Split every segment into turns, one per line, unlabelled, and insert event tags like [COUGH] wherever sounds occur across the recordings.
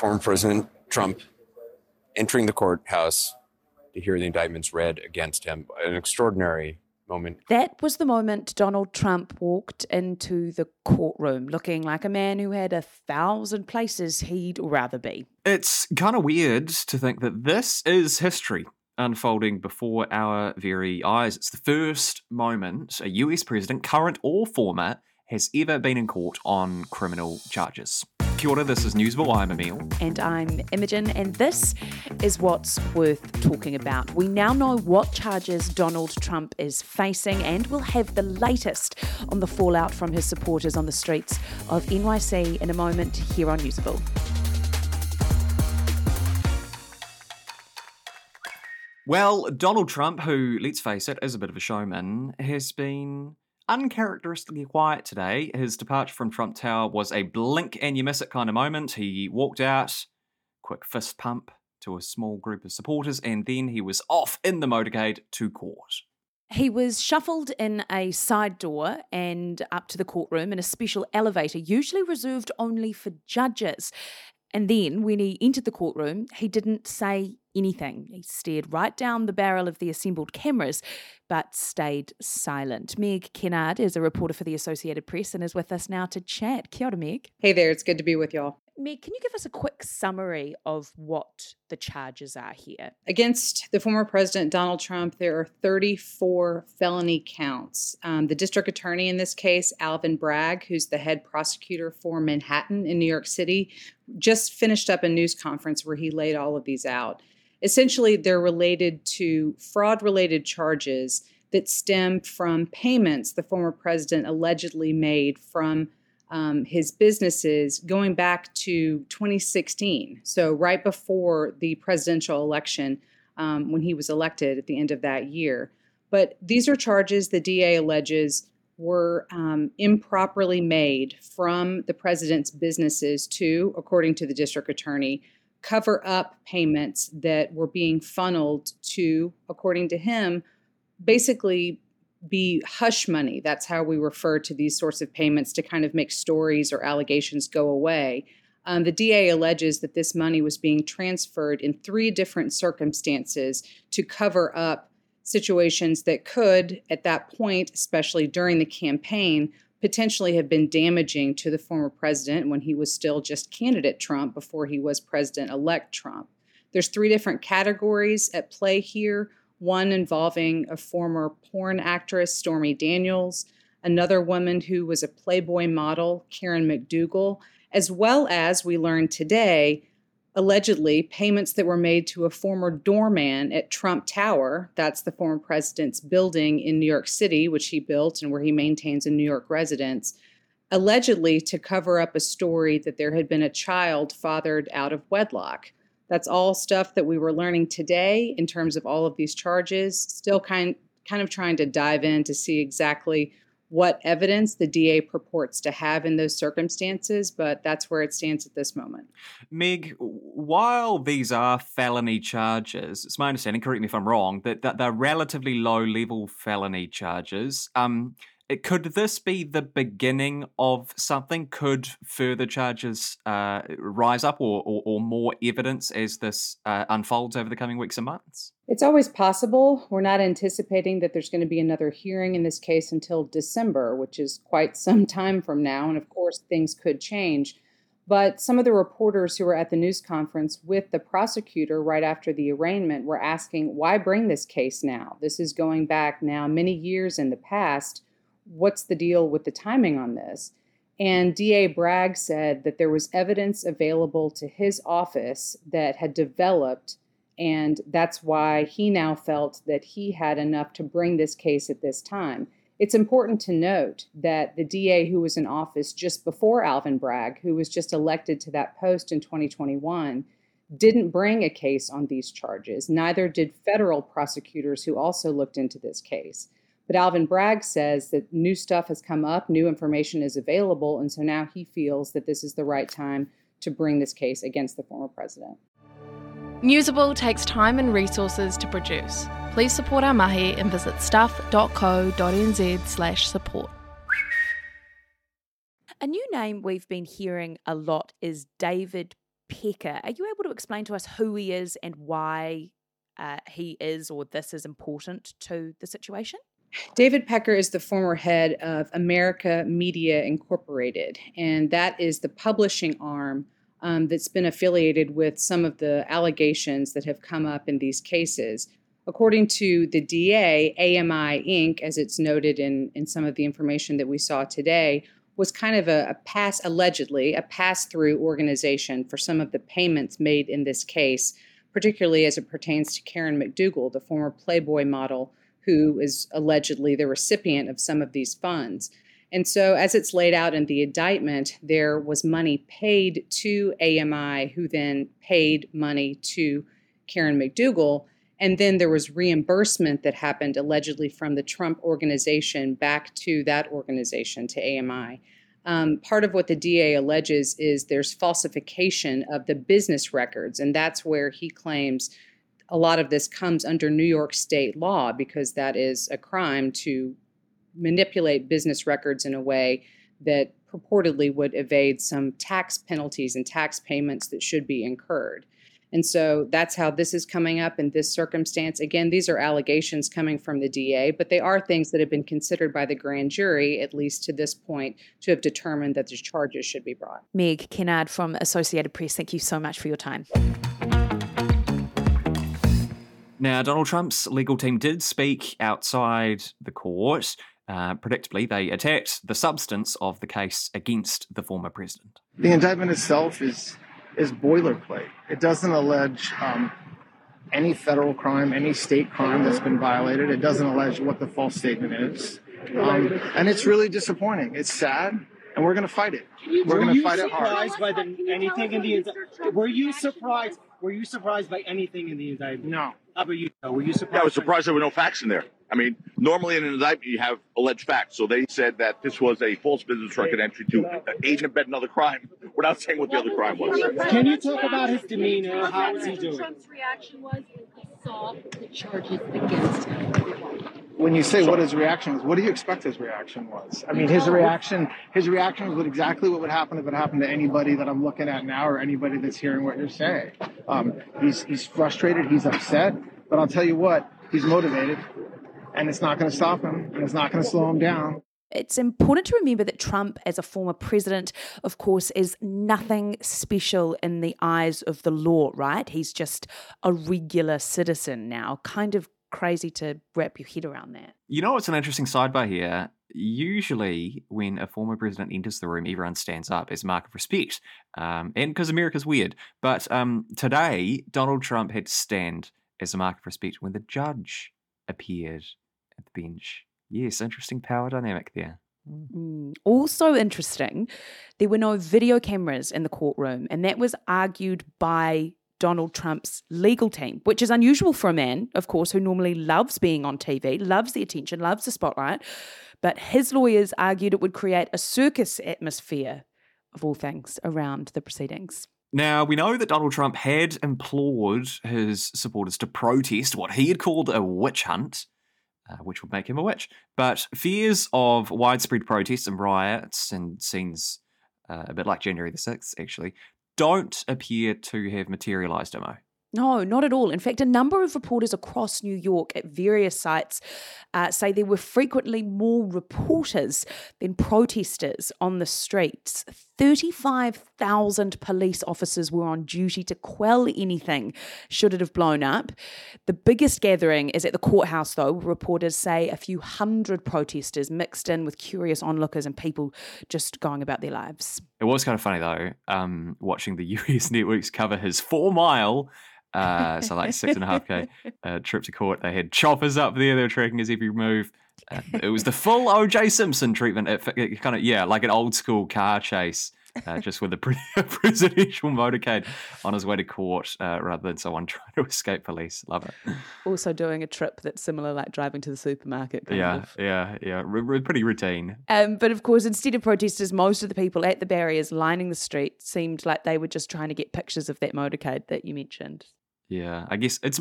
former President Trump entering the courthouse to hear the indictments read against him. An extraordinary moment.
That was the moment Donald Trump walked into the courtroom looking like a man who had a thousand places he'd rather be.
It's kind of weird to think that this is history unfolding before our very eyes. It's the first moment a US president, current or former, has ever been in court on criminal charges. Kia ora, this is Newsable. I'm Emile.
And I'm Imogen, and this is what's worth talking about. We now know what charges Donald Trump is facing, and we'll have the latest on the fallout from his supporters on the streets of NYC in a moment here on Newsable.
Well, Donald Trump, who, let's face it, is a bit of a showman, has been uncharacteristically quiet today. His departure from Trump Tower was a blink and you miss it kind of moment. He walked out, quick fist pump to a small group of supporters, and then he was off in the motorcade to court.
He was shuffled in a side door and up to the courtroom in a special elevator, usually reserved only for judges. And then, when he entered the courtroom, he didn't say anything. He stared right down the barrel of the assembled cameras, but stayed silent. Meg Kinnard is a reporter for the Associated Press and is with us now to chat. Kia ora, Meg.
Hey there, it's good to be with y'all.
Meg, can you give us a quick summary of what the charges are here?
Against the former president Donald Trump, there are 34 felony counts. Um, the district attorney in this case, Alvin Bragg, who's the head prosecutor for Manhattan in New York City, just finished up a news conference where he laid all of these out. Essentially, they're related to fraud related charges that stem from payments the former president allegedly made from um, his businesses going back to 2016. So, right before the presidential election, um, when he was elected at the end of that year. But these are charges the DA alleges were um, improperly made from the president's businesses to, according to the district attorney, cover up payments that were being funneled to, according to him, basically be hush money. That's how we refer to these sorts of payments to kind of make stories or allegations go away. Um, the DA alleges that this money was being transferred in three different circumstances to cover up situations that could, at that point, especially during the campaign, potentially have been damaging to the former president when he was still just candidate Trump before he was president elect Trump. There's three different categories at play here one involving a former porn actress, Stormy Daniels, another woman who was a Playboy model, Karen McDougal, as well as we learned today, allegedly payments that were made to a former doorman at Trump Tower, that's the former president's building in New York City, which he built and where he maintains a New York residence, allegedly to cover up a story that there had been a child fathered out of wedlock. That's all stuff that we were learning today in terms of all of these charges. Still kind kind of trying to dive in to see exactly what evidence the DA purports to have in those circumstances, but that's where it stands at this moment.
Meg, while these are felony charges, it's my understanding, correct me if I'm wrong, that, that they're relatively low level felony charges. Um, could this be the beginning of something? Could further charges uh, rise up or, or, or, more evidence as this uh, unfolds over the coming weeks and months?
It's always possible. We're not anticipating that there's going to be another hearing in this case until December, which is quite [LAUGHS] some time from now. And of course, things could change. But some of the reporters who were at the news conference with the prosecutor right after the arraignment were asking, why bring this case now? This is going back now many years in the past what's the deal with the timing on this? And DA Bragg said that there was evidence available to his office that had developed, and that's why he now felt that he had enough to bring this case at this time. It's important to note that the DA who was in office just before Alvin Bragg, who was just elected to that post in 2021, didn't bring a case on these charges. Neither did federal prosecutors who also looked into this case. But Alvin Bragg says that new stuff has come up, new information is available, and so now he feels that this is the right time to bring this case against the former president.
Newsable takes time and resources to produce. Please support our mahi and visit stuff.co.nz slash support.
A new name we've been hearing a lot is David Pecker. Are you able to explain to us who he is and why uh, he is or this is important to the situation?
David Pecker is the former head of America Media Incorporated, and that is the publishing arm um, that's been affiliated with some of the allegations that have come up in these cases. According to the DA, AMI Inc., as it's noted in, in some of the information that we saw today, was kind of a, a pass, allegedly, a pass through organization for some of the payments made in this case, particularly as it pertains to Karen McDougal, the former Playboy model who is allegedly the recipient of some of these funds. And so, as it's laid out in the indictment, there was money paid to AMI, who then paid money to Karen McDougal. And then there was reimbursement that happened allegedly from the Trump organization back to that organization, to AMI. Um, part of what the DA alleges is there's falsification of the business records, and that's where he claims a lot of this comes under New York state law because that is a crime to manipulate business records in a way that purportedly would evade some tax penalties and tax payments that should be incurred. And so that's how this is coming up in this circumstance. Again, these are allegations coming from the DA, but they are things that have been considered by the grand jury, at least to this point, to have determined that the charges should be brought.
Meg Kinnard from Associated Press, thank you so much for your time.
Now, Donald Trump's legal team did speak outside the court. Uh, predictably, they attacked the substance of the case against the former president.
The indictment itself is is boilerplate. It doesn't allege um, any federal crime, any state crime that's been violated. It doesn't allege what the false statement is, um, and it's really disappointing. It's sad, and we're going to fight it. We're going to fight it hard.
By the, anything in the were you surprised? Were you surprised by anything in the indictment?
No.
How about you? Uh, were you surprised?
Yeah, I was surprised there were no facts in there. I mean, normally in an indictment you have alleged facts. So they said that this was a false business record entry to aid and abet another crime without saying what the other crime was.
Can you talk about his demeanor? How was he doing?
Trump's reaction was when he saw the charges against him.
When you say what his reaction was, what do you expect his reaction was? I mean, his reaction, his reaction was what exactly what would happen if it happened to anybody that I'm looking at now or anybody that's hearing what you're saying. Um, he's he's frustrated, he's upset, but I'll tell you what, he's motivated, and it's not going to stop him, and it's not going to slow him down.
It's important to remember that Trump, as a former president, of course, is nothing special in the eyes of the law, right? He's just a regular citizen now. Kind of crazy to wrap your head around that.
You know what's an interesting sidebar here? Usually, when a former president enters the room, everyone stands up as a mark of respect. Um, and because America's weird. But um, today, Donald Trump had to stand as a mark of respect when the judge appeared at the bench. Yes, interesting power dynamic there.
Mm. Also interesting, there were no video cameras in the courtroom, and that was argued by Donald Trump's legal team, which is unusual for a man, of course, who normally loves being on TV, loves the attention, loves the spotlight. But his lawyers argued it would create a circus atmosphere, of all things, around the proceedings.
Now, we know that Donald Trump had implored his supporters to protest what he had called a witch hunt, uh, which would make him a witch. But fears of widespread protests and riots and scenes, uh, a bit like January the 6th, actually, don't appear to have materialized, Mo.
No, not at all. In fact, a number of reporters across New York at various sites uh, say there were frequently more reporters than protesters on the streets. 35,000 police officers were on duty to quell anything should it have blown up. The biggest gathering is at the courthouse, though. Reporters say a few hundred protesters mixed in with curious onlookers and people just going about their lives.
It was kind of funny, though, um, watching the [LAUGHS] US networks cover his four mile uh, so like six and a half k [LAUGHS] uh, trip to court. They had choppers up there. They were tracking his every move. Uh, it was the full O.J. Simpson treatment. It, it kind of yeah, like an old school car chase. Uh, just with a [LAUGHS] presidential motorcade on his way to court uh, rather than someone [LAUGHS] trying to escape police. Love it.
Also doing a trip that's similar, like driving to the supermarket.
yeah,
of.
yeah, yeah, R- r- pretty routine.
Um, but of course, instead of protesters, most of the people at the barriers lining the street seemed like they were just trying to get pictures of that motorcade that you mentioned.
Yeah, I guess it's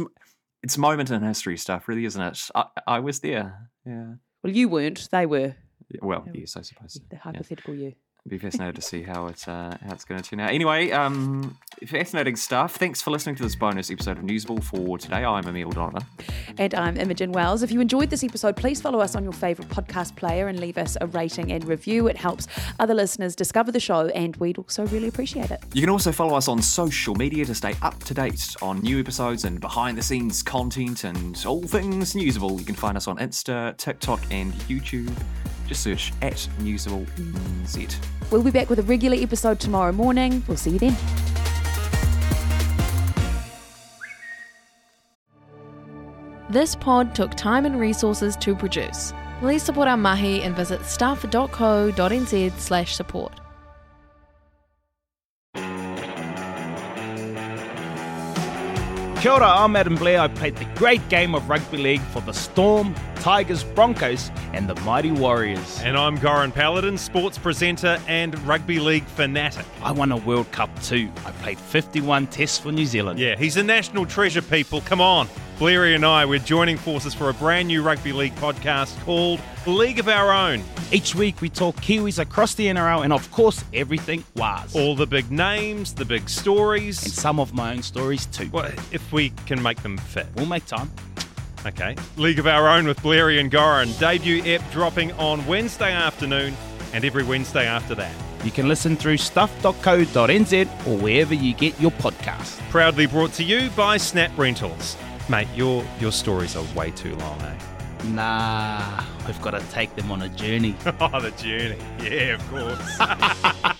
it's moment in history stuff, really, isn't it? I, I was there. Yeah.
Well, you weren't. They were.
Well, yes, I suppose.
The hypothetical
yeah.
you.
Be fascinated to see how it's uh, how it's going to turn out. Anyway, um, Fascinating stuff. Thanks for listening to this bonus episode of Newsable for today. I'm Emile Donovan.
And I'm Imogen Wells. If you enjoyed this episode, please follow us on your favourite podcast player and leave us a rating and review. It helps other listeners discover the show, and we'd also really appreciate it.
You can also follow us on social media to stay up to date on new episodes and behind the scenes content and all things Newsable. You can find us on Insta, TikTok, and YouTube. Just search at Newsable NZ.
We'll be back with a regular episode tomorrow morning. We'll see you then.
This pod took time and resources to produce. Please support our mahi and visit stuff.co.nz slash support.
Kia ora, I'm Adam Blair. I played the great game of rugby league for the Storm, Tigers, Broncos, and the Mighty Warriors.
And I'm Goran Paladin, sports presenter and rugby league fanatic.
I won a World Cup too. I played 51 tests for New Zealand.
Yeah, he's a national treasure, people. Come on. Blairy and I, we're joining forces for a brand new rugby league podcast called League of Our Own.
Each week we talk Kiwis across the NRL and, of course, everything was.
All the big names, the big stories.
And some of my own stories too.
Well, if we can make them fit.
We'll make time.
Okay. League of Our Own with Blairy and Goran. Debut ep dropping on Wednesday afternoon and every Wednesday after that.
You can listen through stuff.co.nz or wherever you get your podcasts.
Proudly brought to you by Snap Rentals. Mate, your your stories are way too long, eh?
Nah, we've got to take them on a journey. [LAUGHS]
oh, the journey. Yeah, of course. [LAUGHS]